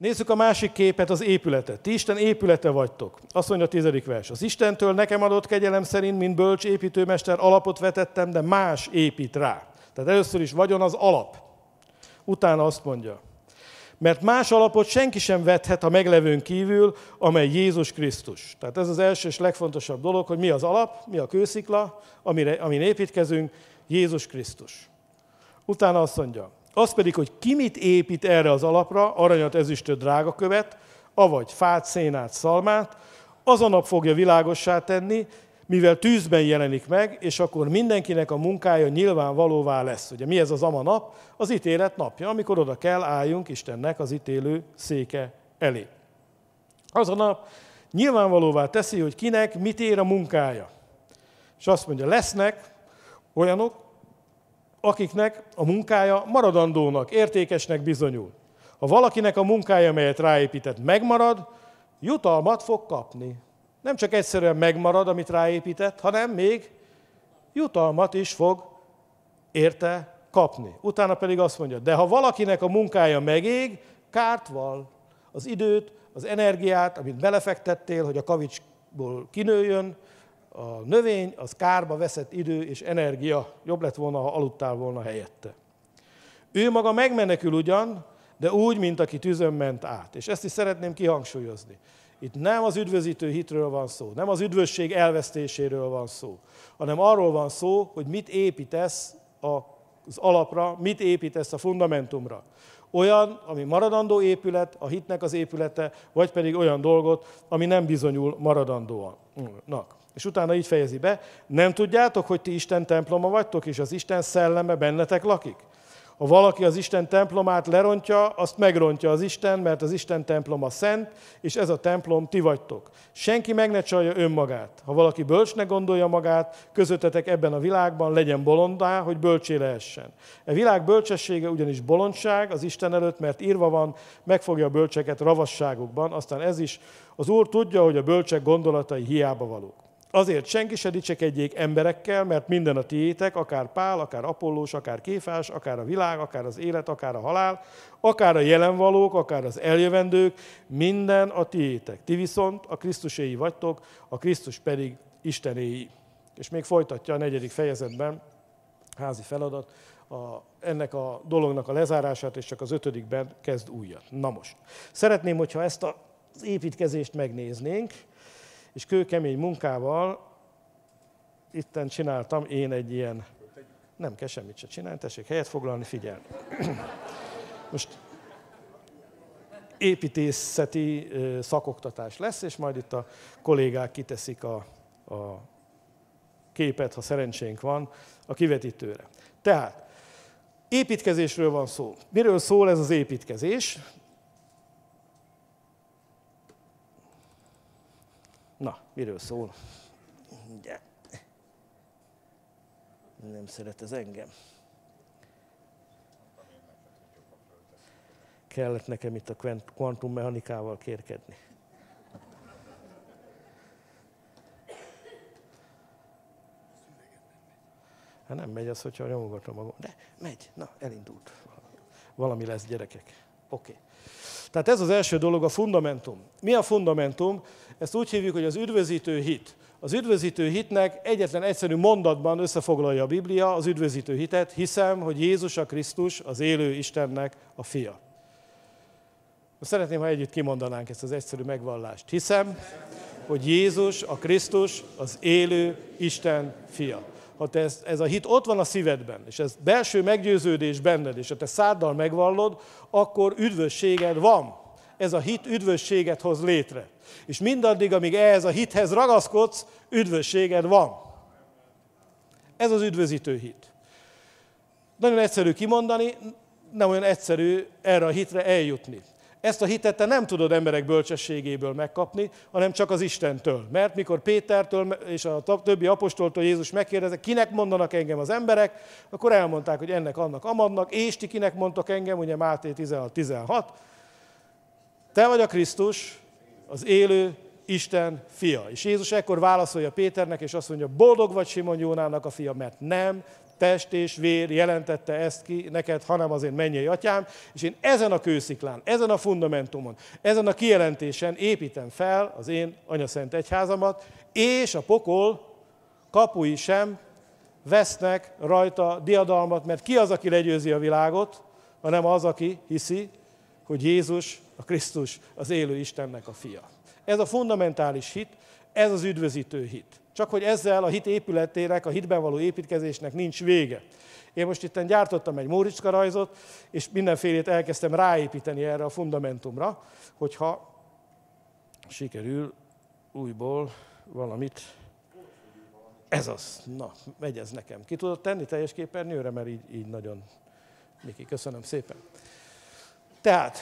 Nézzük a másik képet, az épületet. Ti Isten épülete vagytok. Azt mondja a tizedik vers. Az Istentől nekem adott kegyelem szerint, mint bölcs építőmester, alapot vetettem, de más épít rá. Tehát először is vagyon az alap. Utána azt mondja, mert más alapot senki sem vethet a meglevőn kívül, amely Jézus Krisztus. Tehát ez az első és legfontosabb dolog, hogy mi az alap, mi a kőszikla, amire, amin építkezünk, Jézus Krisztus. Utána azt mondja, az pedig, hogy ki mit épít erre az alapra, aranyat, ezüstöt, drágakövet, avagy fát, szénát, szalmát, az a nap fogja világossá tenni, mivel tűzben jelenik meg, és akkor mindenkinek a munkája nyilvánvalóvá lesz. Ugye mi ez az ama nap? Az ítélet napja, amikor oda kell álljunk Istennek az ítélő széke elé. Az a nap nyilvánvalóvá teszi, hogy kinek mit ér a munkája. És azt mondja, lesznek olyanok, akiknek a munkája maradandónak, értékesnek bizonyul. Ha valakinek a munkája, melyet ráépített, megmarad, jutalmat fog kapni. Nem csak egyszerűen megmarad, amit ráépített, hanem még jutalmat is fog érte kapni. Utána pedig azt mondja, de ha valakinek a munkája megég, kárt val. Az időt, az energiát, amit belefektettél, hogy a kavicsból kinőjön, a növény, az kárba veszett idő és energia. Jobb lett volna, ha aludtál volna helyette. Ő maga megmenekül ugyan, de úgy, mint aki tűzön ment át. És ezt is szeretném kihangsúlyozni. Itt nem az üdvözítő hitről van szó, nem az üdvösség elvesztéséről van szó, hanem arról van szó, hogy mit építesz az alapra, mit építesz a fundamentumra. Olyan, ami maradandó épület, a hitnek az épülete, vagy pedig olyan dolgot, ami nem bizonyul maradandóanak. És utána így fejezi be, nem tudjátok, hogy ti Isten temploma vagytok, és az Isten szelleme bennetek lakik? Ha valaki az Isten templomát lerontja, azt megrontja az Isten, mert az Isten temploma szent, és ez a templom ti vagytok. Senki meg ne csalja önmagát. Ha valaki bölcsnek gondolja magát, közöttetek ebben a világban, legyen bolondá, hogy bölcsé lehessen. E világ bölcsessége ugyanis bolondság az Isten előtt, mert írva van, megfogja a bölcseket ravasságukban, aztán ez is. Az Úr tudja, hogy a bölcsek gondolatai hiába valók. Azért senki se dicsekedjék emberekkel, mert minden a tiétek, akár Pál, akár Apollós, akár Kéfás, akár a világ, akár az élet, akár a halál, akár a jelenvalók, akár az eljövendők, minden a tiétek. Ti viszont a Krisztuséi vagytok, a Krisztus pedig Istenéi. És még folytatja a negyedik fejezetben, házi feladat, a, ennek a dolognak a lezárását, és csak az ötödikben kezd újat. Na most, szeretném, hogyha ezt az építkezést megnéznénk, és kőkemény munkával itten csináltam én egy ilyen, nem kell semmit se csinálni, tessék helyet foglalni, figyelni. Most építészeti szakoktatás lesz, és majd itt a kollégák kiteszik a, a képet, ha szerencsénk van, a kivetítőre. Tehát, építkezésről van szó. Miről szól ez az építkezés? Na, miről szól? Ugye. Nem szeret ez engem. Kellett nekem itt a kvantummechanikával kérkedni. Hát nem megy az, hogyha nyomogatom magam. De megy. Na, elindult. Valami lesz, gyerekek. Oké. Okay. Tehát ez az első dolog, a fundamentum. Mi a fundamentum? Ezt úgy hívjuk, hogy az üdvözítő hit. Az üdvözítő hitnek egyetlen egyszerű mondatban összefoglalja a Biblia az üdvözítő hitet, hiszem, hogy Jézus a Krisztus, az élő Istennek a fia. Szeretném, ha együtt kimondanánk ezt az egyszerű megvallást. Hiszem, hogy Jézus a Krisztus, az élő Isten fia ha te ez, ez a hit ott van a szívedben, és ez belső meggyőződés benned, és ha te száddal megvallod, akkor üdvösséged van. Ez a hit üdvösséget hoz létre. És mindaddig, amíg ehhez a hithez ragaszkodsz, üdvösséged van. Ez az üdvözítő hit. Nagyon egyszerű kimondani, nem olyan egyszerű erre a hitre eljutni. Ezt a hitet te nem tudod emberek bölcsességéből megkapni, hanem csak az Istentől. Mert mikor Pétertől és a többi apostoltól Jézus megkérdezte, kinek mondanak engem az emberek, akkor elmondták, hogy ennek, annak, amadnak, és ti kinek mondtak engem, ugye Máté 16-16. Te vagy a Krisztus, az élő Isten fia. És Jézus ekkor válaszolja Péternek, és azt mondja, boldog vagy Simon Jónának a fia, mert nem test és vér jelentette ezt ki neked, hanem az én mennyei atyám, és én ezen a kősziklán, ezen a fundamentumon, ezen a kijelentésen építem fel az én anyaszent egyházamat, és a pokol kapui sem vesznek rajta diadalmat, mert ki az, aki legyőzi a világot, hanem az, aki hiszi, hogy Jézus, a Krisztus, az élő Istennek a fia. Ez a fundamentális hit, ez az üdvözítő hit. Csak hogy ezzel a hit épületének, a hitben való építkezésnek nincs vége. Én most itt gyártottam egy Móriczka rajzot, és mindenfélét elkezdtem ráépíteni erre a fundamentumra, hogyha sikerül újból valamit. Ez az. Na, megy ez nekem. Ki tudod tenni teljes képernyőre, mert így, így nagyon... Miki, köszönöm szépen. Tehát,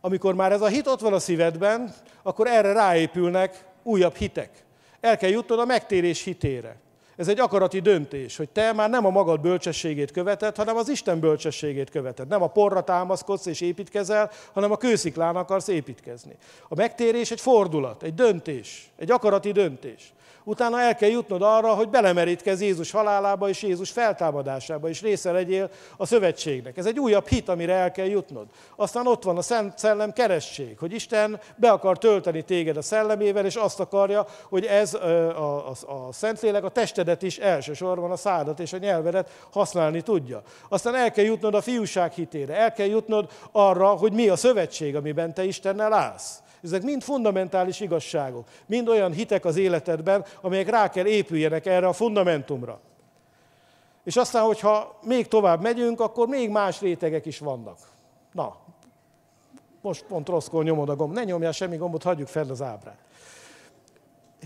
amikor már ez a hit ott van a szívedben, akkor erre ráépülnek újabb hitek. El kell jutnod a megtérés hitére. Ez egy akarati döntés, hogy te már nem a magad bölcsességét követed, hanem az Isten bölcsességét követed. Nem a porra támaszkodsz és építkezel, hanem a kősziklán akarsz építkezni. A megtérés egy fordulat, egy döntés, egy akarati döntés utána el kell jutnod arra, hogy belemerítkezz Jézus halálába és Jézus feltámadásába, és része legyél a szövetségnek. Ez egy újabb hit, amire el kell jutnod. Aztán ott van a Szent Szellem keresség, hogy Isten be akar tölteni téged a szellemével, és azt akarja, hogy ez a, a, a Szentlélek a testedet is elsősorban a szádat és a nyelvedet használni tudja. Aztán el kell jutnod a fiúság hitére, el kell jutnod arra, hogy mi a szövetség, amiben te Istennel állsz. Ezek mind fundamentális igazságok, mind olyan hitek az életedben, amelyek rá kell épüljenek erre a fundamentumra. És aztán, hogyha még tovább megyünk, akkor még más rétegek is vannak. Na, most pont rosszkor nyomod a gomb. Ne nyomjál semmi gombot, hagyjuk fel az ábrát.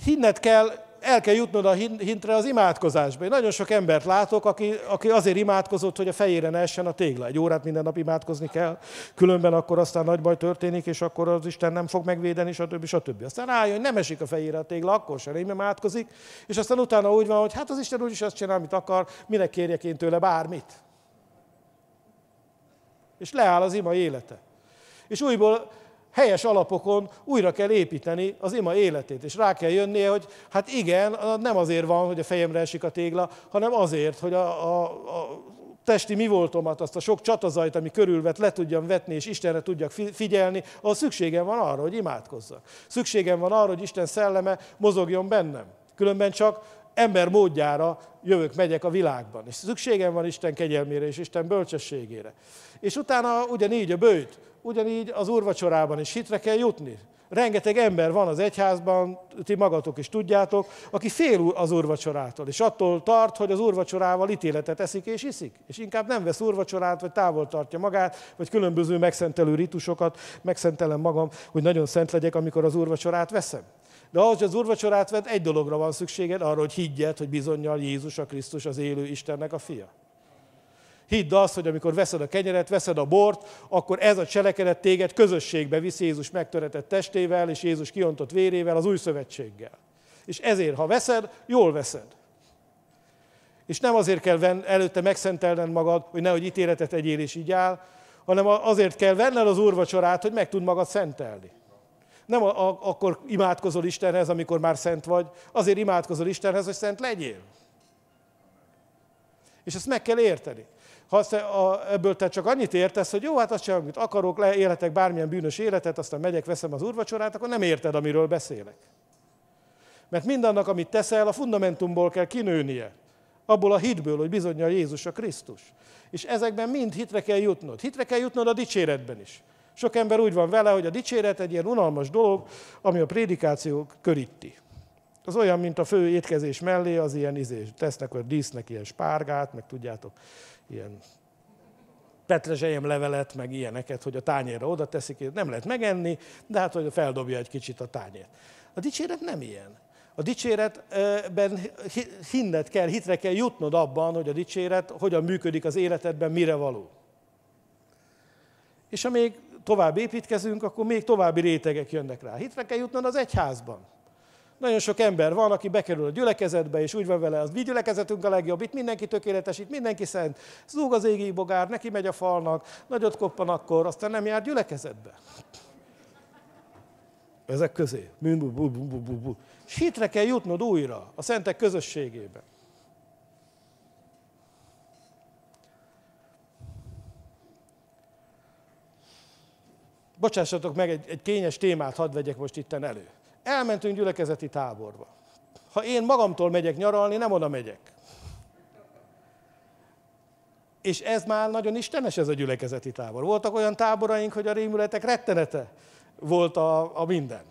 Hinned kell el kell jutnod a hintre az imádkozásba. Én nagyon sok embert látok, aki, aki azért imádkozott, hogy a fejére ne essen a tégla. Egy órát minden nap imádkozni kell, különben akkor aztán nagy baj történik, és akkor az Isten nem fog megvédeni, stb. stb. Aztán rájön, hogy nem esik a fejére a tégla, akkor sem nem imádkozik, és aztán utána úgy van, hogy hát az Isten úgyis azt csinál, amit akar, minek kérjek én tőle bármit. És leáll az ima élete. És újból helyes alapokon újra kell építeni az ima életét, és rá kell jönnie, hogy hát igen, nem azért van, hogy a fejemre esik a tégla, hanem azért, hogy a, a, a testi mi voltomat, azt a sok csatazajt, ami körülvet, le tudjam vetni, és Istenre tudjak figyelni, ahol szükségem van arra, hogy imádkozzak. Szükségem van arra, hogy Isten szelleme mozogjon bennem. Különben csak ember módjára jövök, megyek a világban. És szükségem van Isten kegyelmére és Isten bölcsességére. És utána ugyanígy a bőjt, ugyanígy az úrvacsorában is hitre kell jutni. Rengeteg ember van az egyházban, ti magatok is tudjátok, aki fél az úrvacsorától, és attól tart, hogy az úrvacsorával ítéletet eszik és iszik, és inkább nem vesz úrvacsorát, vagy távol tartja magát, vagy különböző megszentelő ritusokat, megszentelem magam, hogy nagyon szent legyek, amikor az úrvacsorát veszem. De ahhoz, hogy az úrvacsorát vedd, egy dologra van szükséged, arra, hogy higgyed, hogy bizonyal Jézus a Krisztus az élő Istennek a fia. Hidd azt, hogy amikor veszed a kenyeret, veszed a bort, akkor ez a cselekedet téged közösségbe visz Jézus megtöretett testével és Jézus kiontott vérével, az új szövetséggel. És ezért, ha veszed, jól veszed. És nem azért kell előtte megszentelned magad, hogy nehogy ítéletet egyél és így áll, hanem azért kell venned az úrvacsorát, hogy meg tud magad szentelni. Nem a, a, akkor imádkozol Istenhez, amikor már szent vagy, azért imádkozol Istenhez, hogy szent legyél. És ezt meg kell érteni. Ha azt, a, ebből te csak annyit értesz, hogy jó, hát azt csinálom, amit akarok, le, életek bármilyen bűnös életet, aztán megyek, veszem az úrvacsorát, akkor nem érted, amiről beszélek. Mert mindannak, amit teszel, a fundamentumból kell kinőnie. Abból a hitből, hogy bizonyja Jézus a Krisztus. És ezekben mind hitre kell jutnod. Hitre kell jutnod a dicséretben is. Sok ember úgy van vele, hogy a dicséret egy ilyen unalmas dolog, ami a prédikáció köríti. Az olyan, mint a fő étkezés mellé, az ilyen izés. Tesznek a dísznek ilyen spárgát, meg tudjátok, ilyen petrezselyem levelet, meg ilyeneket, hogy a tányérra oda teszik, nem lehet megenni, de hát, hogy feldobja egy kicsit a tányért. A dicséret nem ilyen. A dicséretben hinnet kell, hitre kell jutnod abban, hogy a dicséret hogyan működik az életedben, mire való. És ha még tovább építkezünk, akkor még további rétegek jönnek rá. Hitre kell jutnod az egyházban. Nagyon sok ember van, aki bekerül a gyülekezetbe, és úgy van vele, az mi gyülekezetünk a legjobb, itt mindenki tökéletes, itt mindenki szent, zúg az égi bogár, neki megy a falnak, nagyot koppan akkor, aztán nem jár gyülekezetbe. Ezek közé. És hitre kell jutnod újra a szentek közösségébe. Bocsássatok meg, egy, egy kényes témát hadd vegyek most itten elő. Elmentünk gyülekezeti táborba. Ha én magamtól megyek nyaralni, nem oda megyek. És ez már nagyon istenes ez a gyülekezeti tábor. Voltak olyan táboraink, hogy a rémületek rettenete volt a, a minden.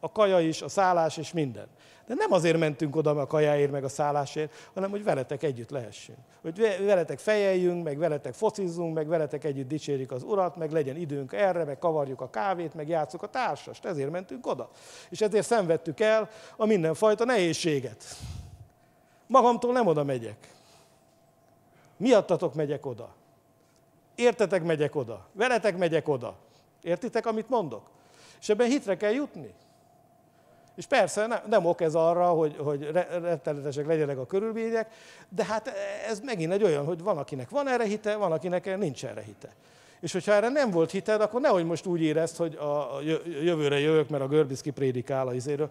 A kaja is, a szállás és minden. De nem azért mentünk oda a kajáért, meg a szállásért, hanem hogy veletek együtt lehessünk. Hogy veletek fejeljünk, meg veletek focizzunk, meg veletek együtt dicsérjük az Urat, meg legyen időnk erre, meg kavarjuk a kávét, meg játsszuk a társast. Ezért mentünk oda. És ezért szenvedtük el a mindenfajta nehézséget. Magamtól nem oda megyek. Miattatok megyek oda. Értetek megyek oda. Veletek megyek oda. Értitek, amit mondok? És ebben hitre kell jutni. És persze nem, nem ok ez arra, hogy, hogy rettenetesek legyenek a körülmények, de hát ez megint egy olyan, hogy van, akinek van erre hite, van, akinek nincs erre hite. És hogyha erre nem volt hited, akkor nehogy most úgy érezd, hogy a jövőre jövök, mert a Görbiszki prédikál a izéről.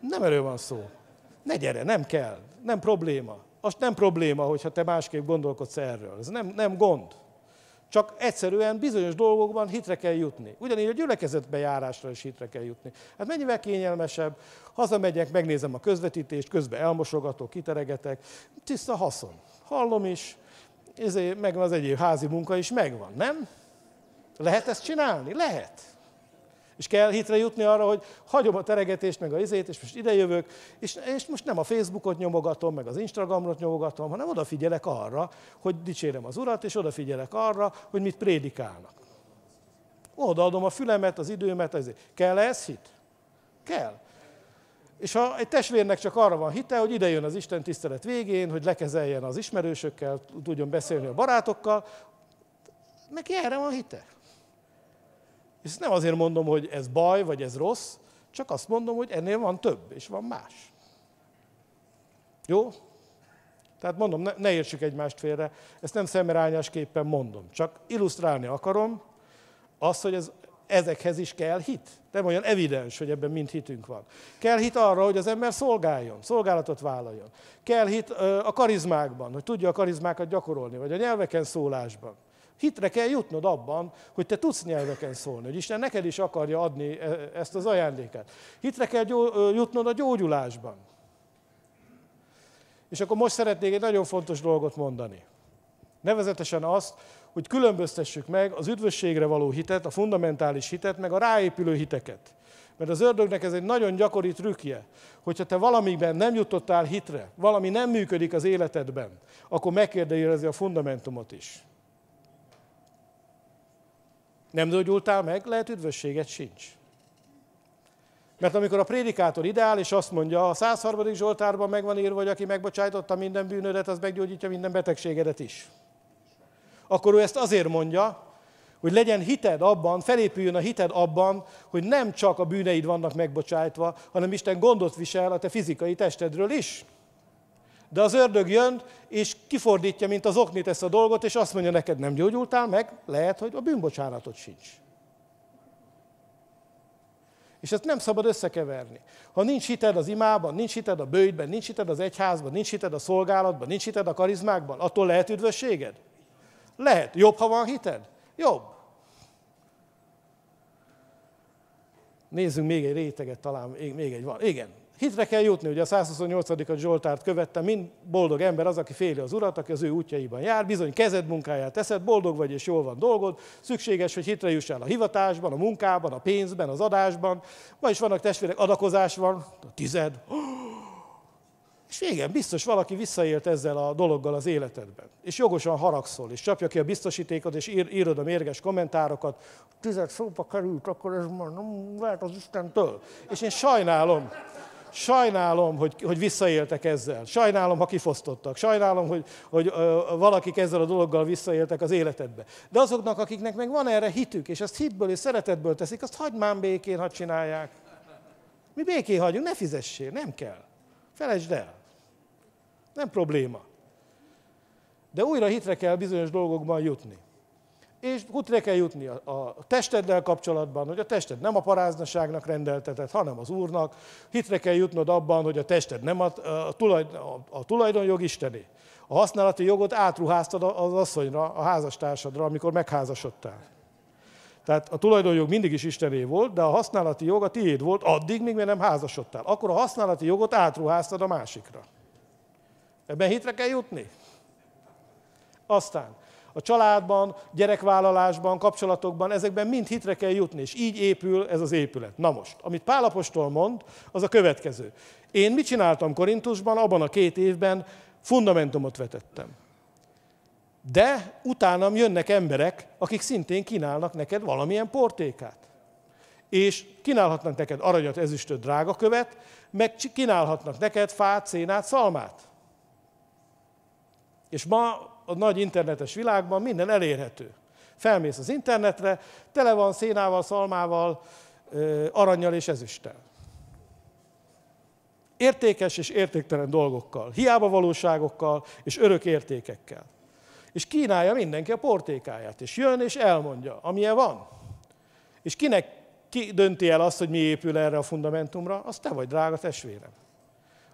Nem erről van szó. Ne gyere, nem kell, nem probléma. Az nem probléma, hogyha te másképp gondolkodsz erről. Ez nem, nem gond. Csak egyszerűen bizonyos dolgokban hitre kell jutni. Ugyanígy a gyülekezetbe járásra is hitre kell jutni. Hát mennyivel kényelmesebb, hazamegyek, megnézem a közvetítést, közben elmosogatok, kiteregetek, tiszta haszon. Hallom is, ezért meg az egyéb házi munka is megvan, nem? Lehet ezt csinálni? Lehet. És kell hitre jutni arra, hogy hagyom a teregetést, meg a izét, és most idejövök, és, és most nem a Facebookot nyomogatom, meg az Instagramot nyomogatom, hanem odafigyelek arra, hogy dicsérem az Urat, és odafigyelek arra, hogy mit prédikálnak. Odaadom a fülemet, az időmet, ezért. Kell ez hit? Kell. És ha egy testvérnek csak arra van hite, hogy ide jön az Isten tisztelet végén, hogy lekezeljen az ismerősökkel, tudjon beszélni a barátokkal, neki erre van hite. És ezt nem azért mondom, hogy ez baj, vagy ez rossz, csak azt mondom, hogy ennél van több, és van más. Jó? Tehát mondom, ne, ne értsük egymást félre, ezt nem szemrányásképpen mondom, csak illusztrálni akarom azt, hogy ez, ezekhez is kell hit. Nem olyan evidens, hogy ebben mind hitünk van. Kell hit arra, hogy az ember szolgáljon, szolgálatot vállaljon. Kell hit a karizmákban, hogy tudja a karizmákat gyakorolni, vagy a nyelveken szólásban. Hitre kell jutnod abban, hogy te tudsz nyelveken szólni, hogy Isten neked is akarja adni e, ezt az ajándékát. Hitre kell jutnod a gyógyulásban. És akkor most szeretnék egy nagyon fontos dolgot mondani. Nevezetesen azt, hogy különböztessük meg az üdvösségre való hitet, a fundamentális hitet, meg a ráépülő hiteket. Mert az ördögnek ez egy nagyon gyakori trükkje, hogyha te valamiben nem jutottál hitre, valami nem működik az életedben, akkor megkérdezi a fundamentumot is. Nem gyógyultál meg, lehet üdvösséget sincs. Mert amikor a prédikátor ideál, és azt mondja, a 103. Zsoltárban megvan írva, hogy aki megbocsájtotta minden bűnödet, az meggyógyítja minden betegségedet is. Akkor ő ezt azért mondja, hogy legyen hited abban, felépüljön a hited abban, hogy nem csak a bűneid vannak megbocsájtva, hanem Isten gondot visel a te fizikai testedről is. De az ördög jön, és kifordítja, mint az oknit ezt a dolgot, és azt mondja neked, nem gyógyultál meg, lehet, hogy a bűnbocsánatot sincs. És ezt nem szabad összekeverni. Ha nincs hited az imában, nincs hited a bőjtben, nincs hited az egyházban, nincs hited a szolgálatban, nincs hited a karizmákban, attól lehet üdvösséged? Lehet. Jobb, ha van hited? Jobb. Nézzünk még egy réteget, talán még egy van. Igen, Hitre kell jutni, ugye a 128. Zsoltárt követte, mind boldog ember az, aki féli az urat, aki az ő útjaiban jár, bizony kezed munkáját teszed, boldog vagy és jól van dolgod, szükséges, hogy hitre jussál a hivatásban, a munkában, a pénzben, az adásban, vagyis vannak testvérek, adakozás van, a tized. És igen, biztos valaki visszaélt ezzel a dologgal az életedben. És jogosan haragszol, és csapja ki a biztosítékot, és ír, írod a mérges kommentárokat. Tized szóba került, akkor ez már nem lehet az Istentől. És én sajnálom, Sajnálom, hogy, hogy visszaéltek ezzel. Sajnálom, ha kifosztottak. Sajnálom, hogy, hogy ö, valakik ezzel a dologgal visszaéltek az életedbe. De azoknak, akiknek meg van erre hitük, és ezt hitből és szeretetből teszik, azt hagyd már békén, ha csinálják. Mi békén hagyunk, ne fizessél, nem kell. Felejtsd el. Nem probléma. De újra hitre kell bizonyos dolgokban jutni. És hitre kell jutni a, a testeddel kapcsolatban, hogy a tested nem a paráznaságnak rendeltetett, hanem az Úrnak. Hitre kell jutnod abban, hogy a tested nem a, a, tulajdon, a, a tulajdonjog istené. A használati jogot átruháztad az asszonyra, a házastársadra, amikor megházasodtál. Tehát a tulajdonjog mindig is Istené volt, de a használati jog a tiéd volt addig, míg nem házasodtál. Akkor a használati jogot átruháztad a másikra. Ebben hitre kell jutni. Aztán a családban, gyerekvállalásban, kapcsolatokban, ezekben mind hitre kell jutni, és így épül ez az épület. Na most, amit Pálapostól mond, az a következő. Én mit csináltam Korintusban, abban a két évben fundamentumot vetettem. De utánam jönnek emberek, akik szintén kínálnak neked valamilyen portékát. És kínálhatnak neked aranyat, ezüstöt, drágakövet, meg kínálhatnak neked fát, szénát, szalmát. És ma a nagy internetes világban minden elérhető. Felmész az internetre, tele van szénával, szalmával, aranyjal és ezüsttel. Értékes és értéktelen dolgokkal, hiába valóságokkal és örök értékekkel. És kínálja mindenki a portékáját, és jön és elmondja, amilyen van. És kinek ki dönti el azt, hogy mi épül erre a fundamentumra? Az te vagy, drága testvérem.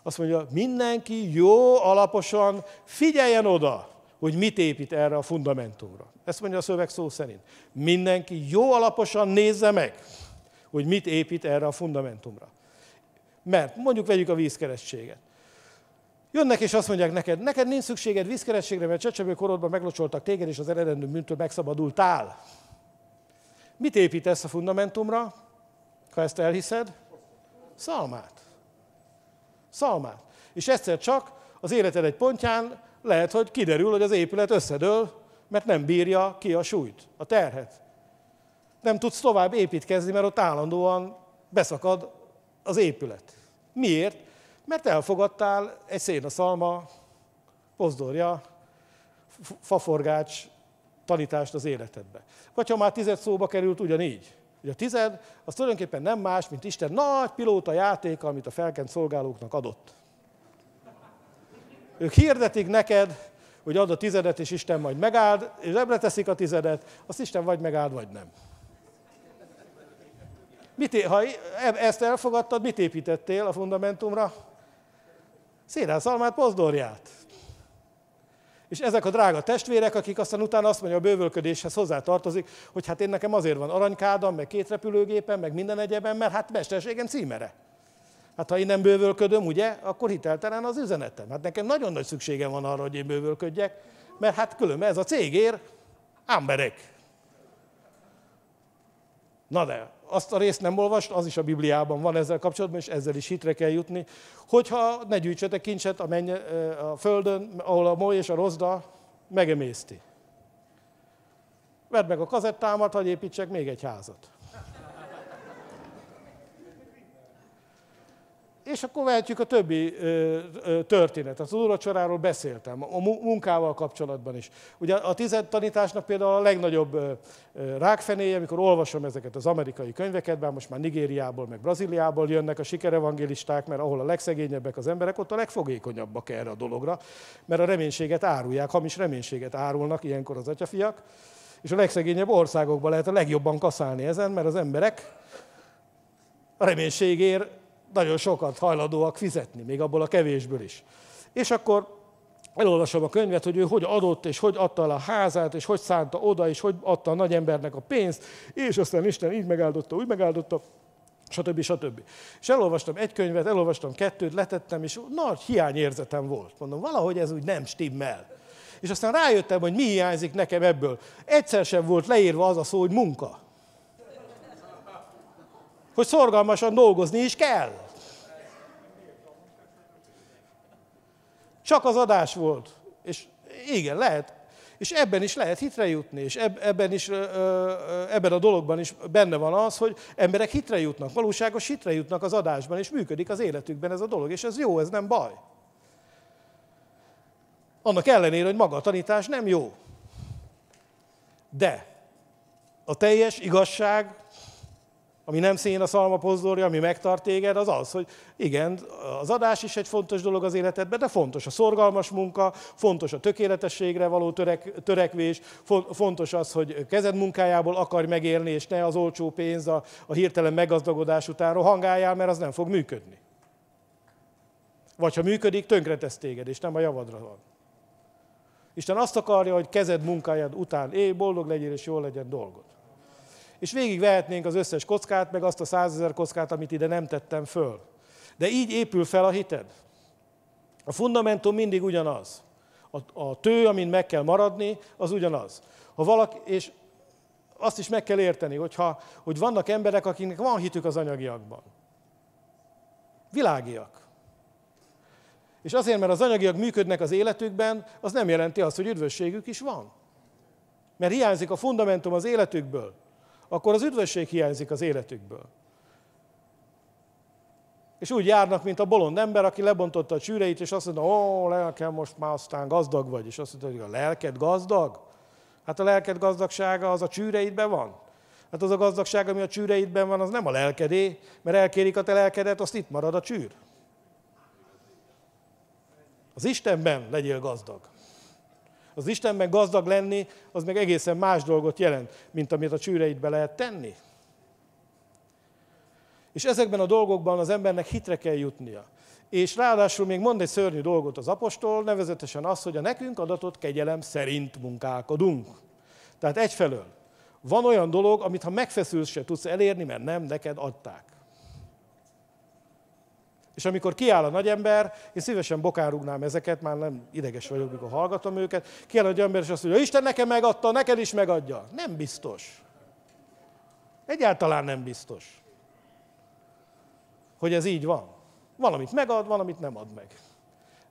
Azt mondja, mindenki jó, alaposan figyeljen oda, hogy mit épít erre a fundamentumra. Ezt mondja a szöveg szó szerint. Mindenki jó alaposan nézze meg, hogy mit épít erre a fundamentumra. Mert mondjuk vegyük a vízkeresztséget. Jönnek és azt mondják neked, neked nincs szükséged vízkerességre, mert csecsebő korodban meglocsoltak téged, és az eredendő bűntől megszabadultál. Mit építesz a fundamentumra, ha ezt elhiszed? Szalmát. Szalmát. És egyszer csak az életed egy pontján lehet, hogy kiderül, hogy az épület összedől, mert nem bírja ki a súlyt, a terhet. Nem tudsz tovább építkezni, mert ott állandóan beszakad az épület. Miért? Mert elfogadtál egy szénaszalma, pozdorja, faforgács tanítást az életedbe. Vagy ha már tized szóba került, ugyanígy. Ugye a tized, az tulajdonképpen nem más, mint Isten nagy pilóta játéka, amit a felkent szolgálóknak adott. Ők hirdetik neked, hogy ad a tizedet, és Isten majd megáld, és ebbre teszik a tizedet, azt Isten vagy megáld, vagy nem. Mit, ha e- ezt elfogadtad, mit építettél a fundamentumra? Szénászalmát, pozdorját. És ezek a drága testvérek, akik aztán utána azt mondja, a bővölködéshez hozzá tartozik, hogy hát én nekem azért van aranykádam, meg két repülőgépen, meg minden egyeben, mert hát mesterségem címere. Hát ha én nem bővölködöm, ugye, akkor hiteltelen az üzenetem. Hát nekem nagyon nagy szükségem van arra, hogy én bővölködjek, mert hát különben ez a cégér, emberek. Na de, azt a részt nem olvast, az is a Bibliában van ezzel kapcsolatban, és ezzel is hitre kell jutni, hogyha ne gyűjtsetek kincset a, menny, a földön, ahol a moly és a rozda megemészti. Vedd meg a kazettámat, hogy építsek még egy házat. És akkor vehetjük a többi történetet. Az úrvacsoráról beszéltem, a munkával kapcsolatban is. Ugye a tized tanításnak például a legnagyobb rákfenéje, amikor olvasom ezeket az amerikai könyveket, bár most már Nigériából, meg Brazíliából jönnek a sikerevangélisták, mert ahol a legszegényebbek az emberek, ott a legfogékonyabbak erre a dologra, mert a reménységet árulják, hamis reménységet árulnak ilyenkor az atyafiak, és a legszegényebb országokban lehet a legjobban kaszálni ezen, mert az emberek a reménységért nagyon sokat hajlandóak fizetni, még abból a kevésből is. És akkor elolvasom a könyvet, hogy ő hogy adott, és hogy adta el a házát, és hogy szánta oda, és hogy adta a nagy embernek a pénzt, és aztán Isten így megáldotta, úgy megáldotta, stb. stb. És elolvastam egy könyvet, elolvastam kettőt, letettem, és nagy hiányérzetem volt. Mondom, valahogy ez úgy nem stimmel. És aztán rájöttem, hogy mi hiányzik nekem ebből. Egyszer sem volt leírva az a szó, hogy munka hogy szorgalmasan dolgozni is kell. Csak az adás volt. És igen, lehet. És ebben is lehet hitre jutni, és ebben, is, ebben a dologban is benne van az, hogy emberek hitre jutnak, valóságos hitre jutnak az adásban, és működik az életükben ez a dolog, és ez jó, ez nem baj. Annak ellenére, hogy maga a tanítás nem jó. De a teljes igazság ami nem szén a szalmapozdorja, ami megtart téged, az az, hogy igen, az adás is egy fontos dolog az életedben, de fontos a szorgalmas munka, fontos a tökéletességre való törek, törekvés, fontos az, hogy kezed munkájából akarj megélni, és ne az olcsó pénz a, a hirtelen meggazdagodás után rohangáljál, mert az nem fog működni. Vagy ha működik, tönkretesz téged, és nem a javadra van. Isten azt akarja, hogy kezed munkájad után élj, boldog legyél, és jól legyen dolgod és végigvehetnénk az összes kockát, meg azt a százezer kockát, amit ide nem tettem föl. De így épül fel a hited. A fundamentum mindig ugyanaz. A, a tő, amin meg kell maradni, az ugyanaz. Ha valaki, és azt is meg kell érteni, hogyha, hogy vannak emberek, akiknek van hitük az anyagiakban. Világiak. És azért, mert az anyagiak működnek az életükben, az nem jelenti azt, hogy üdvösségük is van. Mert hiányzik a fundamentum az életükből akkor az üdvösség hiányzik az életükből. És úgy járnak, mint a bolond ember, aki lebontotta a csűreit, és azt mondta, ó, lelkem, most már aztán gazdag vagy. És azt mondta, hogy a lelked gazdag? Hát a lelked gazdagsága az a csűreidben van. Hát az a gazdagság, ami a csűreidben van, az nem a lelkedé, mert elkérik a te lelkedet, azt itt marad a csűr. Az Istenben legyél gazdag. Az Istenben gazdag lenni, az meg egészen más dolgot jelent, mint amit a csűreidbe lehet tenni. És ezekben a dolgokban az embernek hitre kell jutnia. És ráadásul még mond egy szörnyű dolgot az apostol, nevezetesen az, hogy a nekünk adatot kegyelem szerint munkálkodunk. Tehát egyfelől van olyan dolog, amit ha megfeszülsz, se tudsz elérni, mert nem neked adták. És amikor kiáll a nagyember, én szívesen bokárúgnám ezeket, már nem ideges vagyok, mikor hallgatom őket, kiáll a nagyember, és azt mondja, Isten nekem megadta, neked is megadja. Nem biztos. Egyáltalán nem biztos, hogy ez így van. Valamit megad, valamit nem ad meg.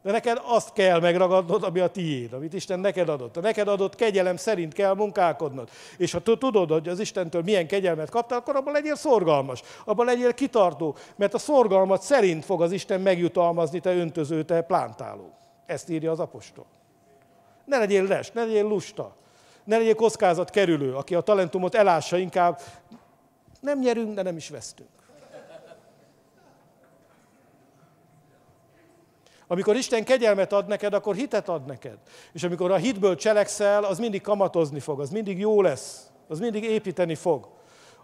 De neked azt kell megragadnod, ami a tiéd, amit Isten neked adott. A neked adott kegyelem szerint kell munkálkodnod. És ha tudod, hogy az Istentől milyen kegyelmet kaptál, akkor abban legyél szorgalmas, abban legyél kitartó, mert a szorgalmat szerint fog az Isten megjutalmazni, te öntöző, te plántáló. Ezt írja az apostol. Ne legyél les, ne legyél lusta, ne legyél kockázat kerülő, aki a talentumot elássa inkább. Nem nyerünk, de nem is vesztünk. Amikor Isten kegyelmet ad neked, akkor hitet ad neked. És amikor a hitből cselekszel, az mindig kamatozni fog, az mindig jó lesz, az mindig építeni fog.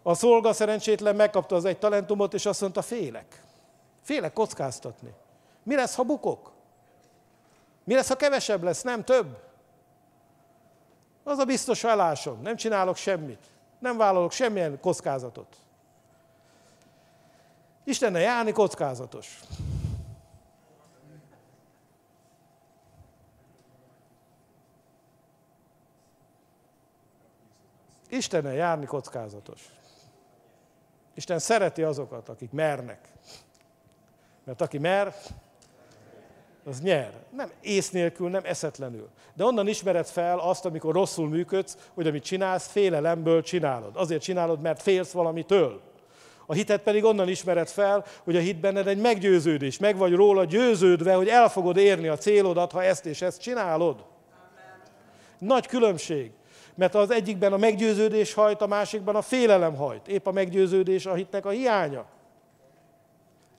A szolga szerencsétlen megkapta az egy talentumot, és azt mondta, félek. Félek kockáztatni. Mi lesz, ha bukok? Mi lesz, ha kevesebb lesz, nem több? Az a biztos fellásom, nem csinálok semmit. Nem vállalok semmilyen kockázatot. Istennel járni kockázatos. Istenen járni kockázatos. Isten szereti azokat, akik mernek. Mert aki mer, az nyer. Nem ész nélkül, nem eszetlenül. De onnan ismered fel azt, amikor rosszul működsz, hogy amit csinálsz, félelemből csinálod. Azért csinálod, mert félsz valamitől. A hitet pedig onnan ismered fel, hogy a hit benned egy meggyőződés. Meg vagy róla győződve, hogy el fogod érni a célodat, ha ezt és ezt csinálod. Nagy különbség. Mert az egyikben a meggyőződés hajt, a másikban a félelem hajt. Épp a meggyőződés a hitnek a hiánya.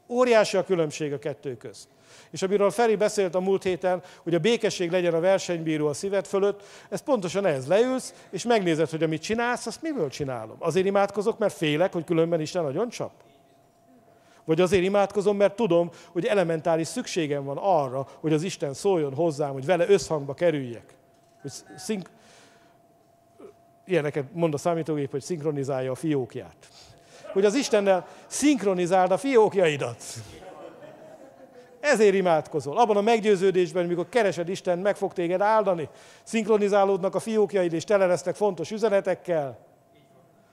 Óriási a különbség a kettő közt. És amiről Feri beszélt a múlt héten, hogy a békesség legyen a versenybíró a szíved fölött, ez pontosan ez. Leülsz, és megnézed, hogy amit csinálsz, azt miből csinálom. Azért imádkozok, mert félek, hogy különben Isten nagyon csap. Vagy azért imádkozom, mert tudom, hogy elementáris szükségem van arra, hogy az Isten szóljon hozzám, hogy vele összhangba kerüljek. Hogy szink- ilyeneket mond a számítógép, hogy szinkronizálja a fiókját. Hogy az Istennel szinkronizáld a fiókjaidat. Ezért imádkozol. Abban a meggyőződésben, mikor keresed Isten, meg fog téged áldani. Szinkronizálódnak a fiókjaid, és tele lesznek fontos üzenetekkel.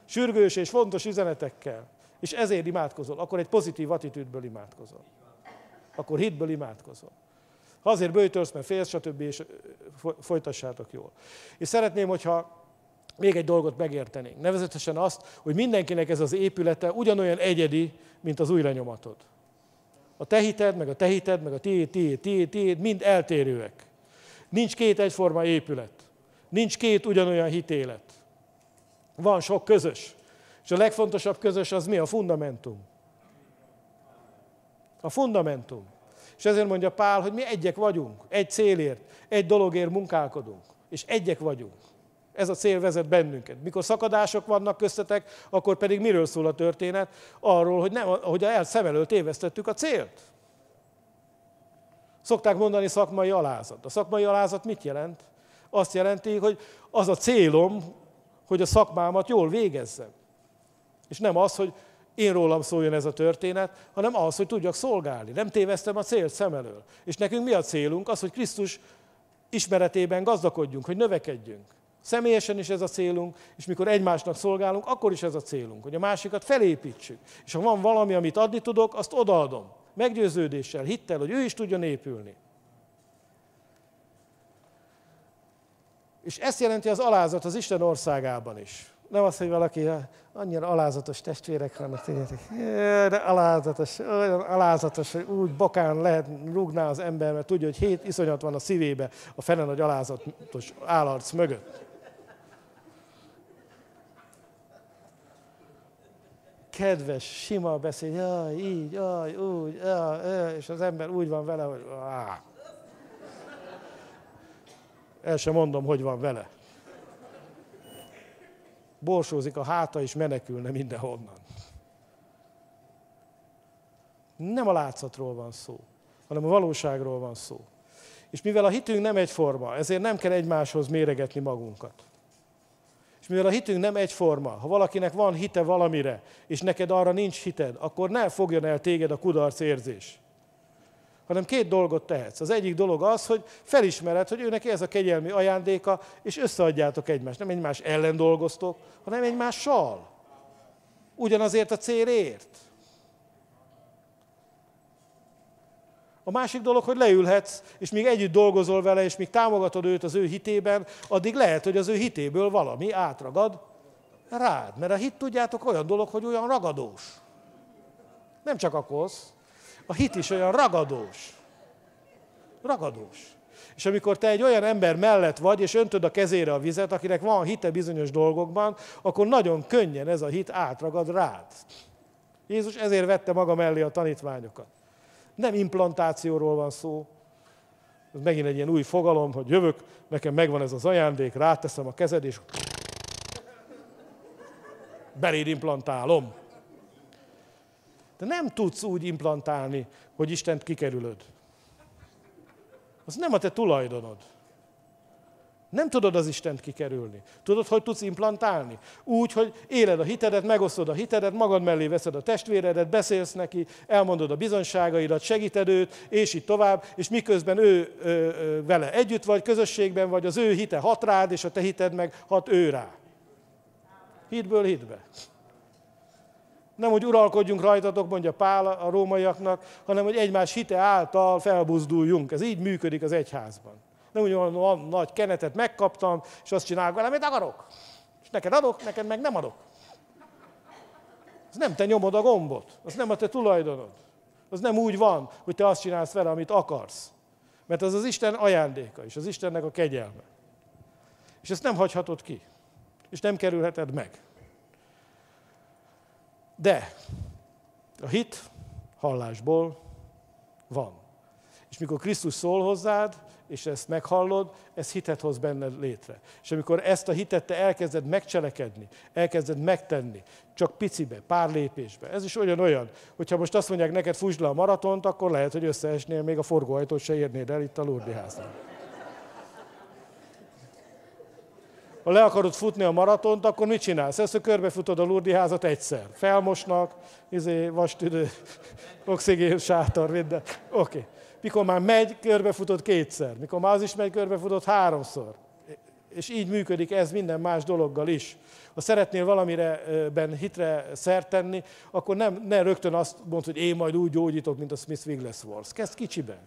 Sürgős és fontos üzenetekkel. És ezért imádkozol. Akkor egy pozitív attitűdből imádkozol. Akkor hitből imádkozol. Ha azért bőjtölsz, mert félsz, stb. és folytassátok jól. És szeretném, hogyha még egy dolgot megértenénk. Nevezetesen azt, hogy mindenkinek ez az épülete ugyanolyan egyedi, mint az új lenyomatod. A te hited, meg a te hited, meg a tiéd, tiéd, tiéd, tiéd, mind eltérőek. Nincs két egyforma épület. Nincs két ugyanolyan hitélet. Van sok közös. És a legfontosabb közös az mi? A fundamentum. A fundamentum. És ezért mondja Pál, hogy mi egyek vagyunk, egy célért, egy dologért munkálkodunk, és egyek vagyunk. Ez a cél vezet bennünket. Mikor szakadások vannak köztetek, akkor pedig miről szól a történet? Arról, hogy, nem, hogy el szem előtt tévesztettük a célt. Szokták mondani szakmai alázat. A szakmai alázat mit jelent? Azt jelenti, hogy az a célom, hogy a szakmámat jól végezzem. És nem az, hogy én rólam szóljon ez a történet, hanem az, hogy tudjak szolgálni. Nem téveztem a célt szem elől. És nekünk mi a célunk? Az, hogy Krisztus ismeretében gazdagodjunk, hogy növekedjünk. Személyesen is ez a célunk, és mikor egymásnak szolgálunk, akkor is ez a célunk, hogy a másikat felépítsük. És ha van valami, amit adni tudok, azt odaadom. Meggyőződéssel, hittel, hogy ő is tudjon épülni. És ezt jelenti az alázat az Isten országában is. Nem az, hogy valaki annyira alázatos testvérek vannak, tudjátok, de alázatos, olyan alázatos, hogy úgy bokán lehet rúgná az ember, mert tudja, hogy hét iszonyat van a szívébe a fene nagy alázatos állarc mögött. Kedves, sima beszél, jaj, így, jaj, úgy, jaj, és az ember úgy van vele, hogy áh. El sem mondom, hogy van vele. Borsózik a háta, és menekülne mindenhonnan. Nem a látszatról van szó, hanem a valóságról van szó. És mivel a hitünk nem egyforma, ezért nem kell egymáshoz méregetni magunkat. És mivel a hitünk nem egyforma, ha valakinek van hite valamire, és neked arra nincs hited, akkor ne fogjon el téged a kudarc érzés. Hanem két dolgot tehetsz. Az egyik dolog az, hogy felismered, hogy őnek ez a kegyelmi ajándéka, és összeadjátok egymást. Nem egymás ellen dolgoztok, hanem egymással. Ugyanazért a célért. A másik dolog, hogy leülhetsz, és még együtt dolgozol vele, és még támogatod őt az ő hitében, addig lehet, hogy az ő hitéből valami átragad rád. Mert a hit, tudjátok, olyan dolog, hogy olyan ragadós. Nem csak a kosz, a hit is olyan ragadós. Ragadós. És amikor te egy olyan ember mellett vagy, és öntöd a kezére a vizet, akinek van hite bizonyos dolgokban, akkor nagyon könnyen ez a hit átragad rád. Jézus ezért vette maga mellé a tanítványokat. Nem implantációról van szó. Ez megint egy ilyen új fogalom, hogy jövök, nekem megvan ez az ajándék, ráteszem a kezed, és beléd implantálom. De nem tudsz úgy implantálni, hogy Istent kikerülöd. Az nem a te tulajdonod. Nem tudod az Istent kikerülni. Tudod, hogy tudsz implantálni? Úgy, hogy éled a hitedet, megosztod a hitedet, magad mellé veszed a testvéredet, beszélsz neki, elmondod a bizonságaidat, segíted őt, és így tovább, és miközben ő ö, ö, vele együtt vagy, közösségben vagy, az ő hite hat rád, és a te hited meg hat ő rá. Hitből hitbe. Nem, hogy uralkodjunk rajtatok, mondja Pál a rómaiaknak, hanem, hogy egymás hite által felbuzduljunk. Ez így működik az egyházban. Nem úgy van, nagy kenetet megkaptam, és azt csinálok vele, amit akarok. És neked adok, neked meg nem adok. Ez nem te nyomod a gombot, az nem a te tulajdonod. Az nem úgy van, hogy te azt csinálsz vele, amit akarsz. Mert az az Isten ajándéka, és az Istennek a kegyelme. És ezt nem hagyhatod ki. És nem kerülheted meg. De a hit hallásból van. És mikor Krisztus szól hozzád, és ezt meghallod, ez hitet hoz benned létre. És amikor ezt a hitet te elkezded megcselekedni, elkezded megtenni, csak picibe, pár lépésbe, ez is olyan-olyan, hogyha most azt mondják neked, fúsd le a maratont, akkor lehet, hogy összeesnél, még a forgóajtót se érnéd el itt a Lurdi házban. Ha le akarod futni a maratont, akkor mit csinálsz? Ezt, hogy körbefutod a Lurdi házat egyszer. Felmosnak, izé, vastüdő, oxigén, sátor, minden. Oké. Okay mikor már megy, körbefutott kétszer, mikor már az is megy, körbefutott háromszor. És így működik ez minden más dologgal is. Ha szeretnél valamire ben hitre szert tenni, akkor nem, ne rögtön azt mondd, hogy én majd úgy gyógyítok, mint a Smith Wigglesworth. Kezd kicsiben.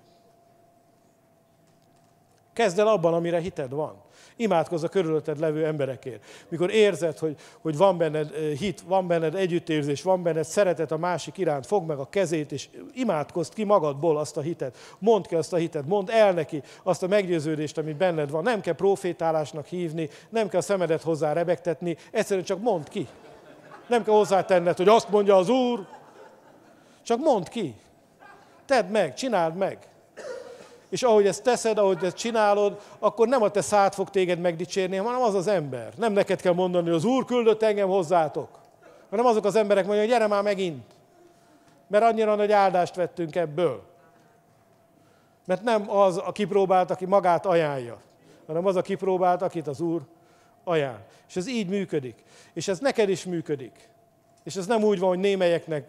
Kezd el abban, amire hited van. Imádkozz a körülötted levő emberekért. Mikor érzed, hogy, hogy van benned hit, van benned együttérzés, van benned szeretet a másik iránt, fogd meg a kezét, és imádkozd ki magadból azt a hitet. Mondd ki azt a hitet, mondd el neki azt a meggyőződést, ami benned van. Nem kell profétálásnak hívni, nem kell a szemedet hozzá rebegtetni, egyszerűen csak mondd ki. Nem kell hozzátenned, hogy azt mondja az Úr. Csak mondd ki. Tedd meg, csináld meg. És ahogy ezt teszed, ahogy ezt csinálod, akkor nem a te szád fog téged megdicsérni, hanem az az ember. Nem neked kell mondani, hogy az Úr küldött engem hozzátok, hanem azok az emberek mondják, hogy gyere már megint. Mert annyira nagy áldást vettünk ebből. Mert nem az a kipróbált, aki magát ajánlja, hanem az a kipróbált, akit az Úr ajánl. És ez így működik. És ez neked is működik. És ez nem úgy van, hogy némelyeknek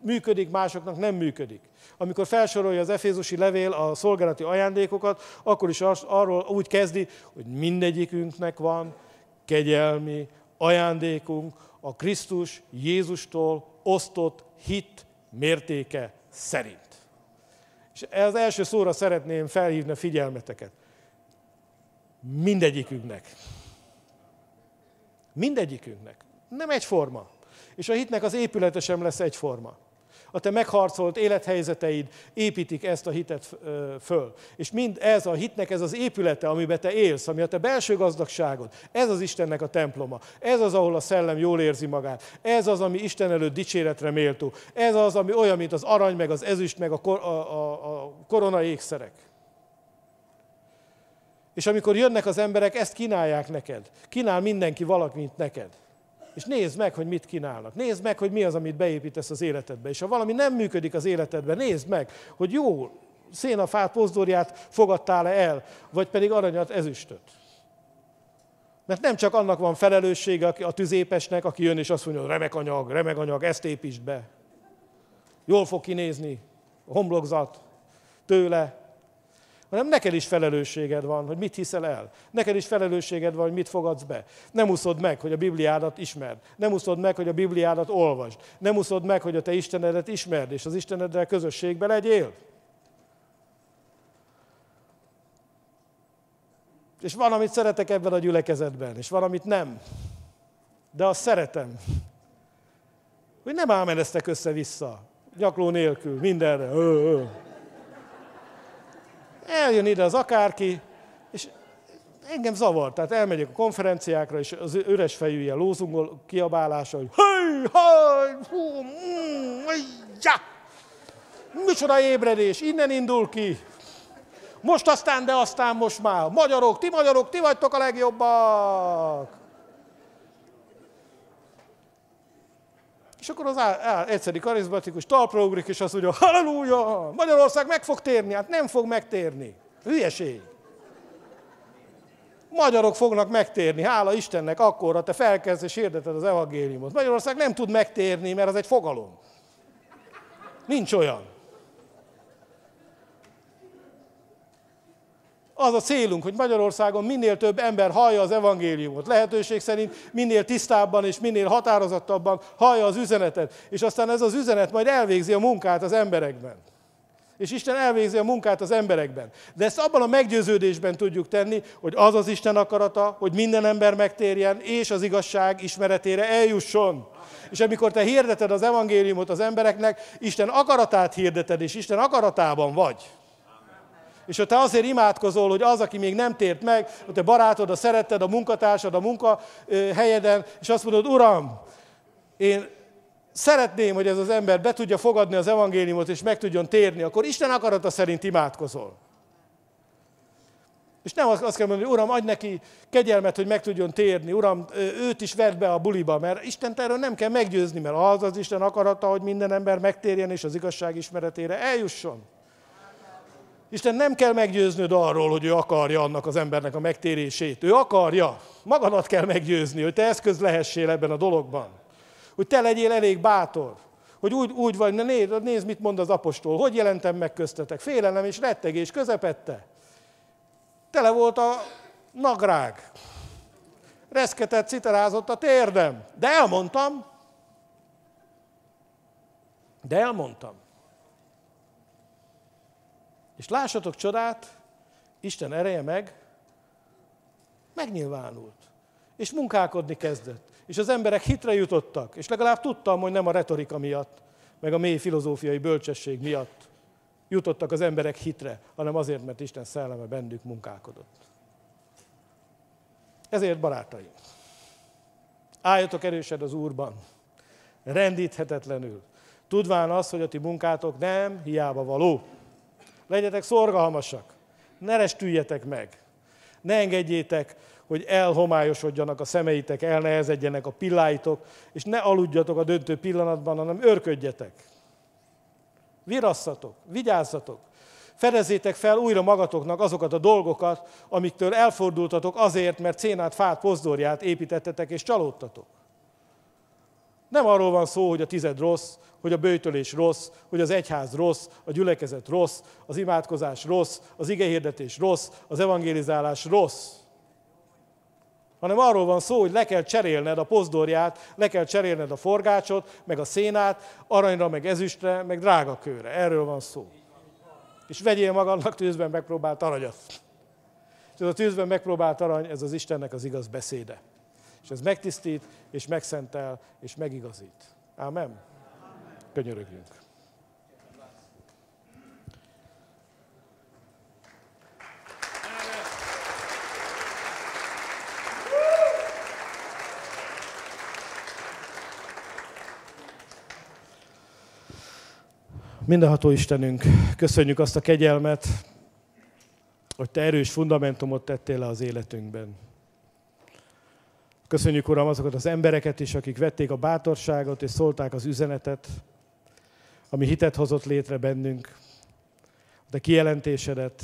működik, másoknak nem működik. Amikor felsorolja az Efézusi levél a szolgálati ajándékokat, akkor is az, arról úgy kezdi, hogy mindegyikünknek van kegyelmi ajándékunk a Krisztus Jézustól osztott hit mértéke szerint. És az első szóra szeretném felhívni a figyelmeteket. Mindegyikünknek. Mindegyikünknek. Nem egyforma. És a hitnek az épülete sem lesz egyforma a te megharcolt élethelyzeteid építik ezt a hitet föl. És mind ez a hitnek, ez az épülete, amiben te élsz, ami a te belső gazdagságod, ez az Istennek a temploma. Ez az, ahol a szellem jól érzi magát. Ez az, ami Isten előtt dicséretre méltó. Ez az, ami olyan, mint az arany, meg az ezüst, meg a, kor, a, a, a korona ékszerek. És amikor jönnek az emberek, ezt kínálják neked. Kínál mindenki valakit neked. És nézd meg, hogy mit kínálnak. Nézd meg, hogy mi az, amit beépítesz az életedbe. És ha valami nem működik az életedben, nézd meg, hogy jó szénafát, pozdorját fogadtál-e el, vagy pedig aranyat, ezüstöt. Mert nem csak annak van felelőssége a tüzépesnek, aki jön és azt mondja, remek anyag, remek anyag, ezt építsd be. Jól fog kinézni homlokzat tőle, hanem neked is felelősséged van, hogy mit hiszel el. Neked is felelősséged van, hogy mit fogadsz be. Nem úszod meg, hogy a Bibliádat ismerd. Nem úszod meg, hogy a Bibliádat olvasd. Nem úszod meg, hogy a te Istenedet ismerd, és az Isteneddel közösségbe legyél. És van, amit szeretek ebben a gyülekezetben, és van, amit nem. De azt szeretem. Hogy nem ámeneztek össze-vissza, nyakló nélkül, mindenre. Ö, ö. Eljön ide az akárki, és engem zavar. Tehát elmegyek a konferenciákra, és az üres fejű ilyen lózungol kiabálása, hogy hely, hely, hú, mm, ja! Micsoda ébredés, innen indul ki. Most aztán, de aztán most már. Magyarok, ti magyarok, ti vagytok a legjobbak. És akkor az á, á, egyszeri karizmatikus talpra ugrik, és azt mondja, halleluja, Magyarország meg fog térni. Hát nem fog megtérni. Hülyeség. Magyarok fognak megtérni, hála Istennek, akkor, ha te felkezdesz és hirdeted az evangéliumot. Magyarország nem tud megtérni, mert az egy fogalom. Nincs olyan. Az a célunk, hogy Magyarországon minél több ember hallja az evangéliumot. Lehetőség szerint minél tisztábban és minél határozottabban hallja az üzenetet. És aztán ez az üzenet majd elvégzi a munkát az emberekben. És Isten elvégzi a munkát az emberekben. De ezt abban a meggyőződésben tudjuk tenni, hogy az az Isten akarata, hogy minden ember megtérjen, és az igazság ismeretére eljusson. És amikor te hirdeted az evangéliumot az embereknek, Isten akaratát hirdeted, és Isten akaratában vagy. És ha te azért imádkozol, hogy az, aki még nem tért meg, a te barátod, a szeretted, a munkatársad, a munkahelyeden, és azt mondod, Uram, én szeretném, hogy ez az ember be tudja fogadni az evangéliumot, és meg tudjon térni, akkor Isten akarata szerint imádkozol. És nem azt kell mondani, Uram, adj neki kegyelmet, hogy meg tudjon térni. Uram, őt is vedd be a buliba, mert Isten erről nem kell meggyőzni, mert az az Isten akarata, hogy minden ember megtérjen és az igazság ismeretére eljusson. Isten nem kell meggyőznöd arról, hogy ő akarja annak az embernek a megtérését. Ő akarja. Magadat kell meggyőzni, hogy te eszköz lehessél ebben a dologban. Hogy te legyél elég bátor. Hogy úgy, úgy vagy, nézd, nézd, mit mond az apostol. Hogy jelentem meg köztetek? Félelem és rettegés közepette. Tele volt a nagrág. Reszketett, citerázott a térdem. De elmondtam. De elmondtam. És lássatok csodát, Isten ereje meg megnyilvánult. És munkálkodni kezdett. És az emberek hitre jutottak. És legalább tudtam, hogy nem a retorika miatt, meg a mély filozófiai bölcsesség miatt jutottak az emberek hitre, hanem azért, mert Isten szelleme bennük munkálkodott. Ezért, barátaim, álljatok erősed az Úrban, rendíthetetlenül. Tudván az, hogy a ti munkátok nem hiába való. Legyetek szorgalmasak, ne restüljetek meg, ne engedjétek, hogy elhomályosodjanak a szemeitek, elnehezedjenek a pilláitok, és ne aludjatok a döntő pillanatban, hanem örködjetek. Virasszatok, vigyázzatok, fedezzétek fel újra magatoknak azokat a dolgokat, amiktől elfordultatok azért, mert cénát, fát, pozdorját építettetek és csalódtatok. Nem arról van szó, hogy a tized rossz, hogy a bőtölés rossz, hogy az egyház rossz, a gyülekezet rossz, az imádkozás rossz, az igehirdetés rossz, az evangelizálás rossz. Hanem arról van szó, hogy le kell cserélned a pozdorját, le kell cserélned a forgácsot, meg a szénát, aranyra, meg ezüstre, meg drágakőre. Erről van szó. És vegyél magadnak tűzben megpróbált aranyat. És ez a tűzben megpróbált arany, ez az Istennek az igaz beszéde. És ez megtisztít, és megszentel, és megigazít. Ámen. Könyörögjünk. Mindenható Istenünk, köszönjük azt a kegyelmet, hogy Te erős fundamentumot tettél le az életünkben. Köszönjük, Uram, azokat az embereket is, akik vették a bátorságot és szólták az üzenetet, ami hitet hozott létre bennünk, de kijelentésedet.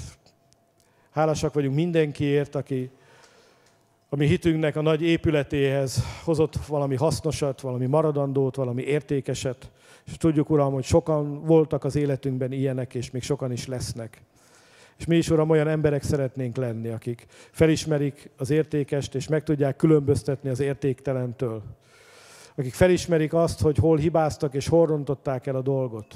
Hálásak vagyunk mindenkiért, aki a mi hitünknek a nagy épületéhez hozott valami hasznosat, valami maradandót, valami értékeset, és tudjuk, Uram, hogy sokan voltak az életünkben ilyenek, és még sokan is lesznek. És mi is, Uram, olyan emberek szeretnénk lenni, akik felismerik az értékest, és meg tudják különböztetni az értéktelentől. Akik felismerik azt, hogy hol hibáztak, és hol rontották el a dolgot.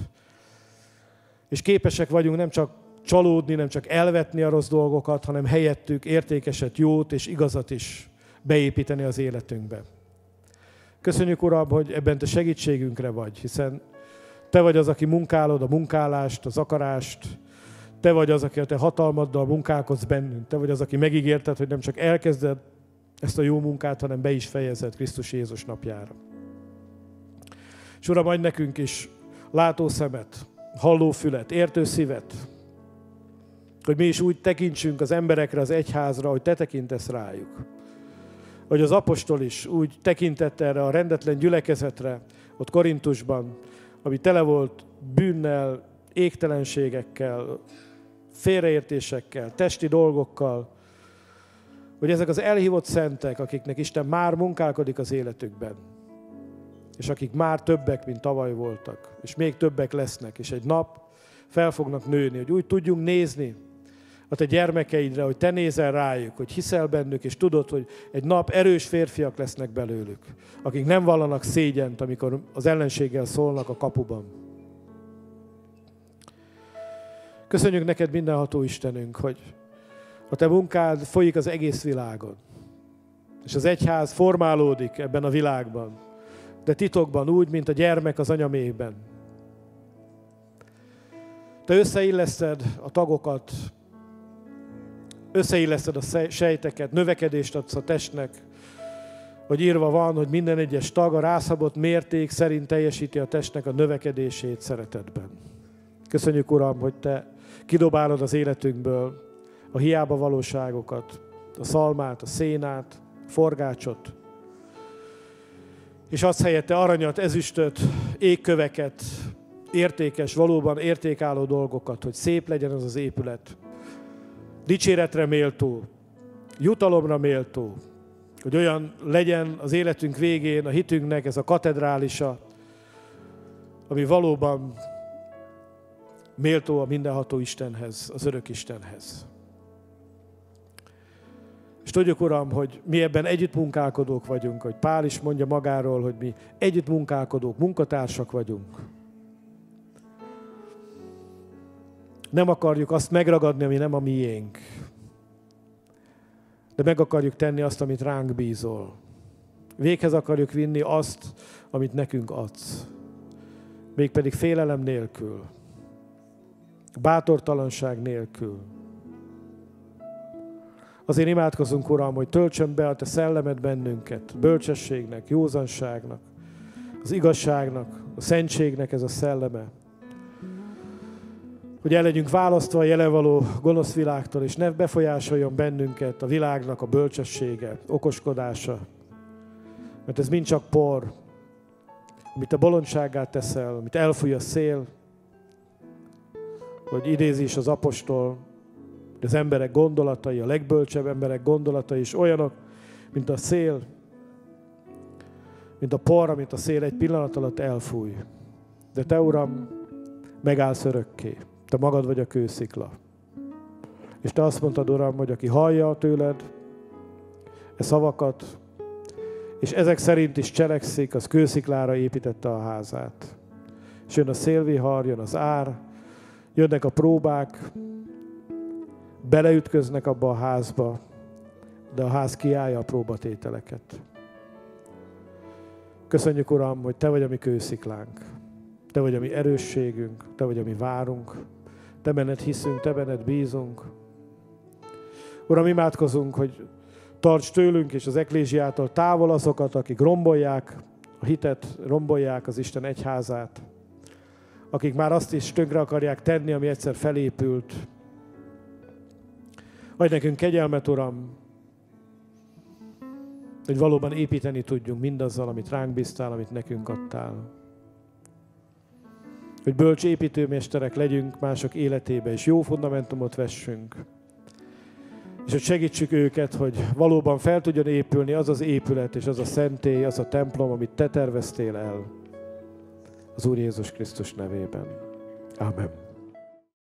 És képesek vagyunk nem csak csalódni, nem csak elvetni a rossz dolgokat, hanem helyettük értékeset, jót és igazat is beépíteni az életünkbe. Köszönjük, Uram, hogy ebben te segítségünkre vagy, hiszen te vagy az, aki munkálod a munkálást, az akarást, te vagy az, aki a te hatalmaddal munkálkodsz bennünk, te vagy az, aki megígérted, hogy nem csak elkezded ezt a jó munkát, hanem be is fejezed Krisztus Jézus napjára. És Uram, adj nekünk is látó szemet, halló fület, értő szívet, hogy mi is úgy tekintsünk az emberekre, az egyházra, hogy te tekintesz rájuk hogy az apostol is úgy tekintett erre a rendetlen gyülekezetre, ott Korintusban, ami tele volt bűnnel, égtelenségekkel, félreértésekkel, testi dolgokkal, hogy ezek az elhívott szentek, akiknek Isten már munkálkodik az életükben, és akik már többek, mint tavaly voltak, és még többek lesznek, és egy nap fel fognak nőni, hogy úgy tudjunk nézni a te gyermekeidre, hogy te nézel rájuk, hogy hiszel bennük, és tudod, hogy egy nap erős férfiak lesznek belőlük, akik nem vallanak szégyent, amikor az ellenséggel szólnak a kapuban. Köszönjük neked mindenható Istenünk, hogy a te munkád folyik az egész világon. És az egyház formálódik ebben a világban, de titokban úgy, mint a gyermek az anyaméhben. Te összeilleszted a tagokat, összeilleszted a sejteket, növekedést adsz a testnek, hogy írva van, hogy minden egyes tag a rászabott mérték szerint teljesíti a testnek a növekedését szeretetben. Köszönjük, Uram, hogy Te kidobálod az életünkből a hiába valóságokat, a szalmát, a szénát, a forgácsot, és adsz helyette aranyat, ezüstöt, égköveket, értékes, valóban értékálló dolgokat, hogy szép legyen az az épület, dicséretre méltó, jutalomra méltó, hogy olyan legyen az életünk végén a hitünknek ez a katedrálisa, ami valóban méltó a mindenható Istenhez, az örök Istenhez. És tudjuk, Uram, hogy mi ebben együttmunkálkodók vagyunk, hogy Pál is mondja magáról, hogy mi együttmunkálkodók, munkatársak vagyunk. Nem akarjuk azt megragadni, ami nem a miénk. De meg akarjuk tenni azt, amit ránk bízol. Véghez akarjuk vinni azt, amit nekünk adsz. Mégpedig félelem nélkül. Bátortalanság nélkül. Azért imádkozunk, Uram, hogy töltsön be a Te szellemed bennünket, bölcsességnek, józanságnak, az igazságnak, a szentségnek ez a szelleme. Hogy el legyünk választva a jelenvaló gonosz világtól, és ne befolyásoljon bennünket a világnak a bölcsessége, okoskodása. Mert ez mind csak por, amit a bolondságát teszel, amit elfúj a szél, hogy idézi is az apostol, az emberek gondolatai, a legbölcsebb emberek gondolatai is olyanok, mint a szél, mint a por, amit a szél egy pillanat alatt elfúj. De te, Uram, megállsz örökké. Te magad vagy a kőszikla. És te azt mondtad, Uram, hogy aki hallja tőled e szavakat, és ezek szerint is cselekszik, az kősziklára építette a házát. És jön a szélvihar, jön az ár, jönnek a próbák, beleütköznek abba a házba, de a ház kiállja a próbatételeket. Köszönjük, Uram, hogy Te vagy a mi kősziklánk. Te vagy a mi erősségünk, Te vagy a mi várunk. Te benned hiszünk, Te benned bízunk. Uram, imádkozunk, hogy tarts tőlünk és az eklésiától távol azokat, akik rombolják a hitet, rombolják az Isten egyházát, akik már azt is tönkre akarják tenni, ami egyszer felépült. Adj nekünk kegyelmet, Uram, hogy valóban építeni tudjunk mindazzal, amit ránk bíztál, amit nekünk adtál. Hogy bölcs építőmesterek legyünk mások életébe, és jó fundamentumot vessünk. És hogy segítsük őket, hogy valóban fel tudjon épülni az az épület, és az a szentély, az a templom, amit Te terveztél el. Az Úr Jézus Krisztus nevében. Amen.